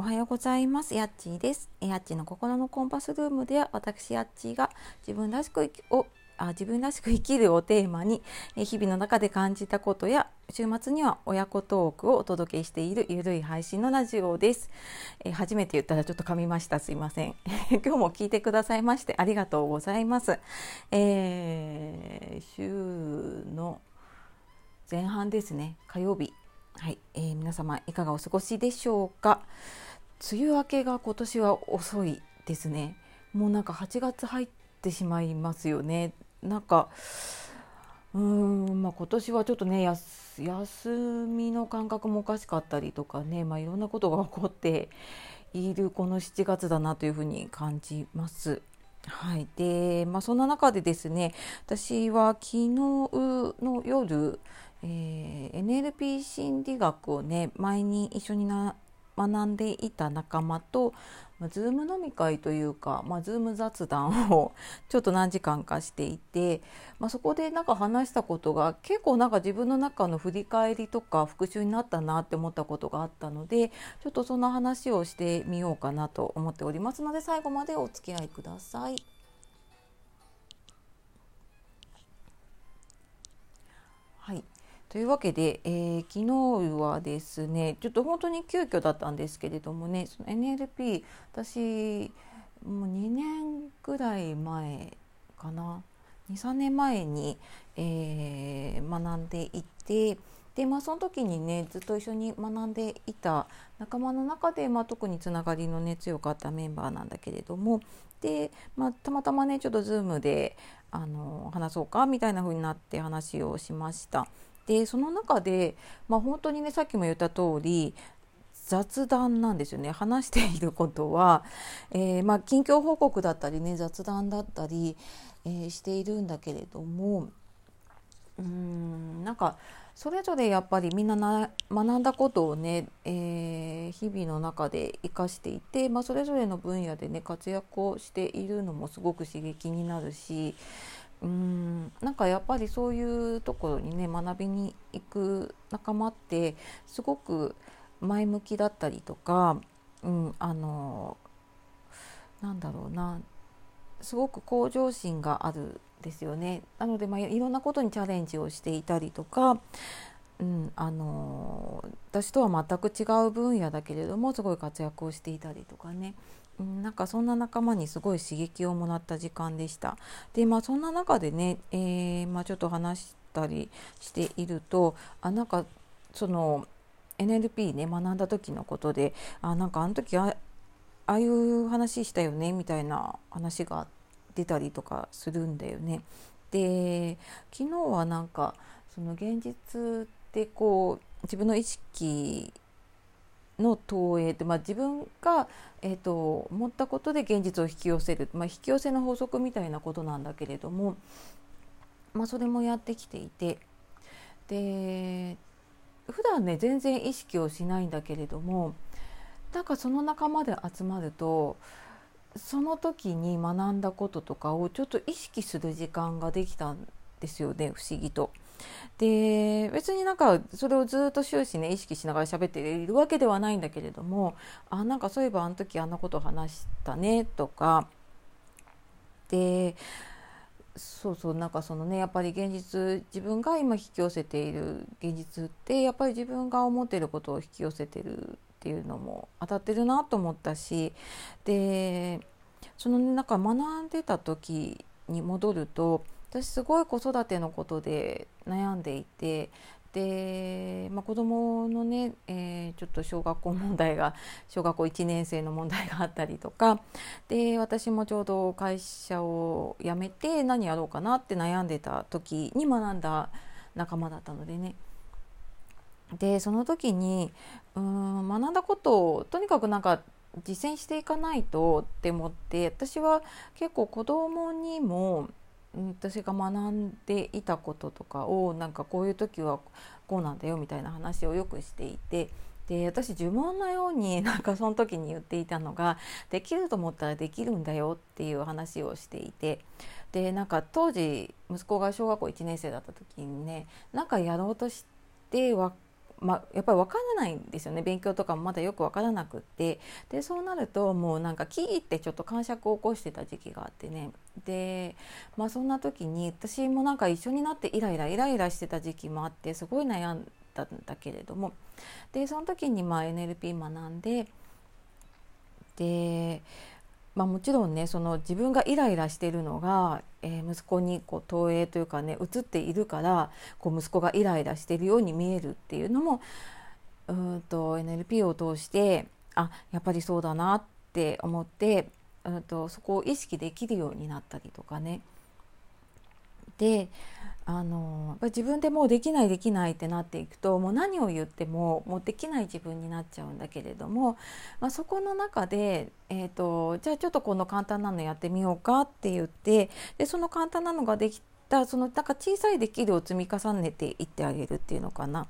おはようございます。やっちーです。やっちーの心のコンパスルームでは、私やっちーが自分らしく生きをあ自分らしく生きるをテーマに、え日々の中で感じたことや、週末には親子トークをお届けしているゆるい配信のラジオです。え初めて言ったらちょっと噛みました。すいません。今日も聞いてくださいましてありがとうございます。えー週の前半ですね。火曜日。はい、えー皆様いかがお過ごしでしょうか？梅雨明けが今年は遅いですね。もうなんか8月入ってしまいますよね。なんかうーん、まあ、今年はちょっとねやす休みの感覚もおかしかったりとかね、まあ、いろんなことが起こっているこの7月だなというふうに感じます。はい、で、まあ、そんな中でですね私は昨日の夜、えー NLP 心理学をね前に一緒にな学んでいた仲間と、まあ、 Zoom 飲み会というか、まあ、 Zoom 雑談をちょっと何時間かしていて、まあ、そこでなんか話したことが結構なんか自分の中の振り返りとか復習になったなって思ったことがあったのでちょっとそんな話をしてみようかなと思っておりますので最後までお付き合いください。というわけで、えー昨日はですねちょっと本当に急遽だったんですけれどもねその NLP 私もう2年ぐらい前かな23年前に、えー学んでいてで、まあ、その時にねずっと一緒に学んでいた仲間の中で、まあ、特につながりのね強かったメンバーなんだけれどもで、まあ、たまたまねちょっと Zoom であの話そうかみたいな風になって話をしました。でその中で、まあ、本当にねさっきも言った通り雑談なんですよね。話していることは、えーまあ、近況報告だったりね雑談だったり、えーしているんだけれどもうーんなんかそれぞれやっぱりみんなな学んだことをね、えー日々の中で生かしていて、まあ、それぞれの分野でね活躍をしているのもすごく刺激になるしうん。なんかやっぱりそういうところにね学びに行く仲間ってすごく前向きだったりとか、うん、あのなんだろうな。すごく向上心があるんですよね。なので、まあ、いろんなことにチャレンジをしていたりとか、うん、あの私とは全く違う分野だけれどもすごい活躍をしていたりとかね、なんかそんな仲間にすごい刺激をもらった時間でした。でまあそんな中でね、えーまあ、ちょっと話したりしているとあなんかその NLP ね学んだ時のことであなんかあの時あああいう話したよねみたいな話が出たりとかするんだよね。で昨日はなんかその現実ってこう自分の意識の投影って、まあ、自分が、えー、と思ったことで現実を引き寄せる、まあ、引き寄せの法則みたいなことなんだけれども、まあ、それもやってきていてで普段ね全然意識をしないんだけれどもなんかその仲間で集まるとその時に学んだこととかをちょっと意識する時間ができたんですよね不思議と。で別になんかそれをずっと終始ね意識しながら喋っているわけではないんだけれどもあなんかそういえばあの時あんなこと話したねとかでそうそうなんかそのねやっぱり現実自分が今引き寄せている現実ってやっぱり自分が思ってることを引き寄せてるっていうのも当たってるなと思ったしでそのねなんか学んでた時に戻ると私すごい子育てのことで悩んでいてで、まあ、子供のね、えーちょっと小学校問題が小学校1年生の問題があったりとかで私もちょうど会社を辞めて何やろうかなって悩んでた時に学んだ仲間だったのでね。でその時にうん学んだことをとにかくなんか実践していかないとって思って私は結構子供にも私が学んでいたこととかをなんかこういう時はこうなんだよみたいな話をよくしていてで私呪文のように なんかその時に言っていたのができると思ったらできるんだよっていう話をしていてでなんか当時息子が小学校1年生だった時にねなんかやろうとしてはま、やっぱり分からないんですよね。勉強とかもまだよく分からなくって。でそうなるともうなんかキーってちょっと感触を起こしてた時期があってね。で、まあ、そんな時に私もなんか一緒になってイライライライラしてた時期もあってすごい悩んだんだけれども。でその時にまあ NLP 学んででまあ、もちろんねその自分がイライラしてるのが、えー、息子にこう投影というかね映っているからこう息子がイライラしてるように見えるっていうのもうんと NLP を通してあやっぱりそうだなって思ってうんとそこを意識できるようになったりとかね。であの自分でもうできないできないってなっていくともう何を言ってももうできない自分になっちゃうんだけれども、まあ、そこの中で、えーと、じゃあちょっとこの簡単なのやってみようかって言ってでその簡単なのができたそのなんか小さいできるを積み重ねていってあげるっていうのかな。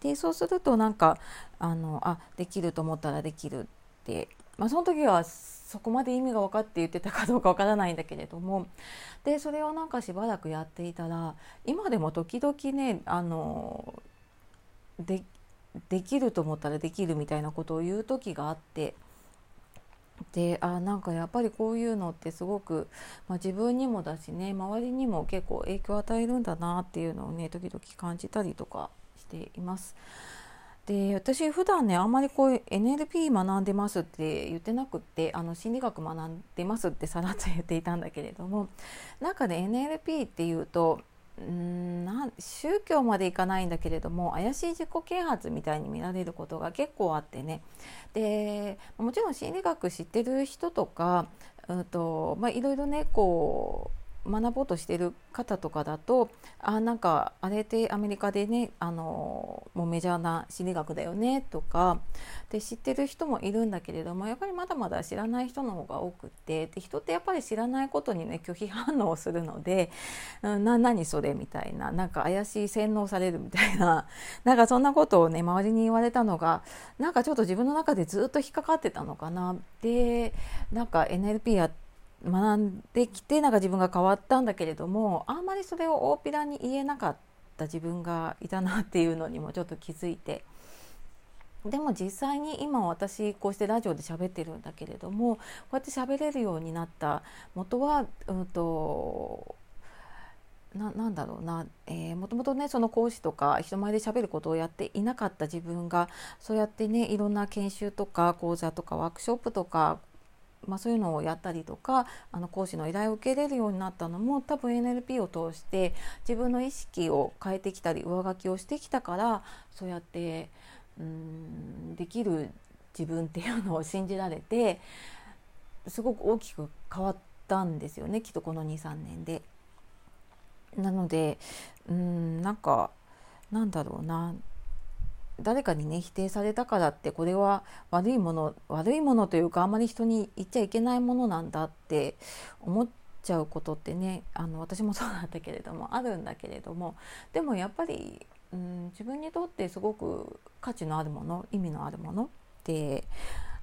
でそうするとなんかあのあできると思ったらできるって、まあ、その時はそこまで意味が分かって言ってたかどうか分からないんだけれども でそれをなんかしばらくやっていたら今でも時々ねあのでできると思ったらできるみたいなことを言う時があってであなんかやっぱりこういうのってすごく、まあ、自分にもだしね周りにも結構影響を与えるんだなっていうのをね時々感じたりとかしています。で私普段ねあんまりこう NLP 学んでますって言ってなくってあの心理学学んでますってさらっと 言っていたんだけれどもなんかね NLP っていうとうんな宗教までいかないんだけれども怪しい自己啓発みたいに見られることが結構あってね。でもちろん心理学知ってる人とか、うんとまあ、いろいろねこう学ぼうとしてる方とかだとあなんかあれってアメリカでねあのもうメジャーな心理学だよねとかで知ってる人もいるんだけれどもやっぱりまだまだ知らない人の方が多くてで人ってやっぱり知らないことにね拒否反応をするので「うん、何それ」みたいななんか怪しい洗脳されるみたいな なんかそんなことをね周りに言われたのがなんかちょっと自分の中でずっと引っかかってたのかな。でなんか NLP やって学んできてなんか自分が変わったんだけれどもあんまりそれを大っぴらに言えなかった自分がいたなっていうのにもちょっと気づいて。でも実際に今私こうしてラジオで喋ってるんだけれどもこうやって喋れるようになった元は、うんとななんだろうな、えー、もともとねその講師とか人前で喋ることをやっていなかった自分がそうやってねいろんな研修とか講座とかワークショップとかまあ、そういうのをやったりとかあの講師の依頼を受けれるようになったのも多分 NLP を通して自分の意識を変えてきたり上書きをしてきたからそうやってうんできる自分っていうのを信じられてすごく大きく変わったんですよねきっとこの23年で。なのでうんなんかなんだろうな誰かにね否定されたからってこれは悪いもの悪いものというかあんまり人に言っちゃいけないものなんだって思っちゃうことってねあの私もそうだったけれども あるんだけれども。でもやっぱり、うん、自分にとってすごく価値のあるもの意味のあるものって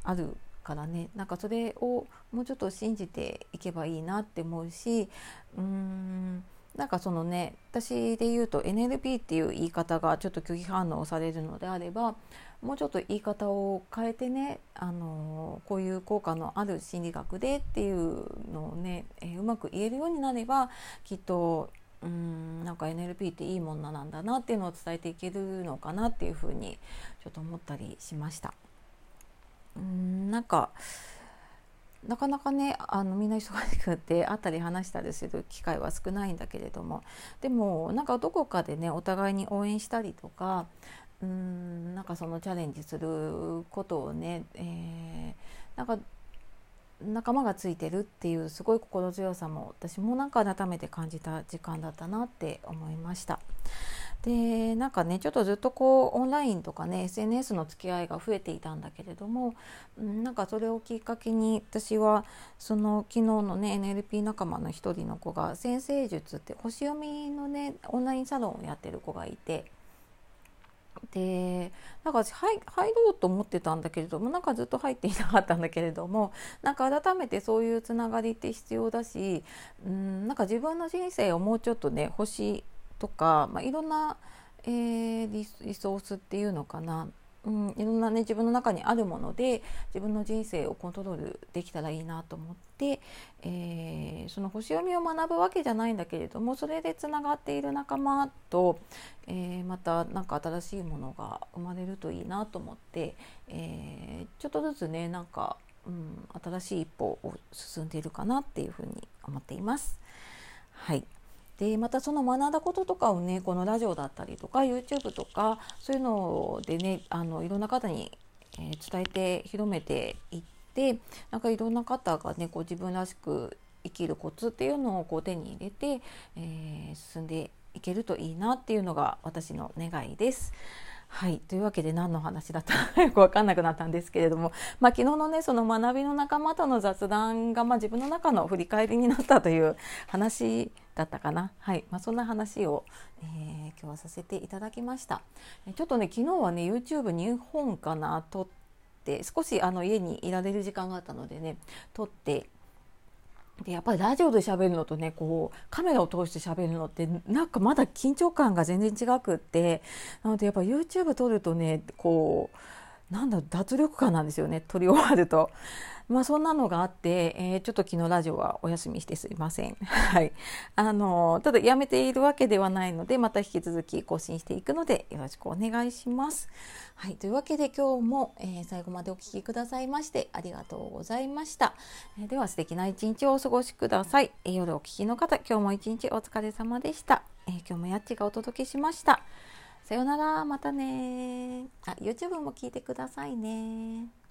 あるからね。なんかそれをもうちょっと信じていけばいいなって思うしうーんなんかそのね私で言うと NLP っていう言い方がちょっと拒否反応されるのであればもうちょっと言い方を変えてねあのこういう効果のある心理学でっていうのをね、えー、うまく言えるようになればきっとうんなんか NLP っていいものなんだなっていうのを伝えていけるのかなっていうふうにちょっと思ったりしました。うんなんかなかなかねあのみんな忙しくて会ったり話したりする機会は少ないんだけれどもでもなんかどこかでねお互いに応援したりとかうーんなんかそのチャレンジすることをね、えー、なんか仲間がついてるっていうすごい心強さも私もなんか改めて感じた時間だったなって思いました。でなんかねちょっとずっとこうオンラインとかね SNS の付き合いが増えていたんだけれども、なんかそれをきっかけに私はその昨日のね NLP 仲間の一人の子が先生術って星読みのねオンラインサロンをやってる子がいて。でなんか入入ろうと思ってたんだけれどもなんかずっと入っていなかったんだけれどもなんか改めてそういうつながりって必要だしうんなんか自分の人生をもうちょっとね星とか、まあ、いろんなえー、リソースっていうのかなうん、いろんなね自分の中にあるもので自分の人生をコントロールできたらいいなと思って、えー、その星読みを学ぶわけじゃないんだけれどもそれでつながっている仲間と、えー、また何か新しいものが生まれるといいなと思って、え、ちょっとずつねなんか、うん、新しい一歩を進んでいるかなっていうふうに思っています。はいでまたその学んだこととかをねこのラジオだったりとか YouTube とかそういうのでねあのいろんな方に、伝えて広めていってなんかいろんな方がねこう自分らしく生きるコツっていうのをこう手に入れて、えー、進んでいけるといいなっていうのが私の願いです。はい。というわけで何の話だったか よくわかんなくなったんですけれども、まあ、昨日のね、その学びの仲間との雑談が、まあ、自分の中の振り返りになったという話だったかな。はい。まあ、そんな話を、えー、今日はさせていただきました。ちょっとね、昨日はね、YouTube2 本かな、撮って、少しあの家にいられる時間があったのでね、撮ってでやっぱりラジオで喋るのとねこうカメラを通して喋るのってなんかまだ緊張感が全然違くってなのでやっぱ YouTube 撮るとねこうなんだ脱力感なんですよね撮り終わると。まあそんなのがあって、えー、ちょっと昨日ラジオはお休みしてすいません。はい。あのただやめているわけではないので、また引き続き更新していくのでよろしくお願いします。はい。というわけで今日も、えー、最後までお聴きくださいましてありがとうございました。えー、では素敵な一日をお過ごしください。えー、夜お聴きの方、今日も一日お疲れ様でした。えー、今日もやっちがお届けしました。さよなら、またねあ、YouTube も聞いてくださいね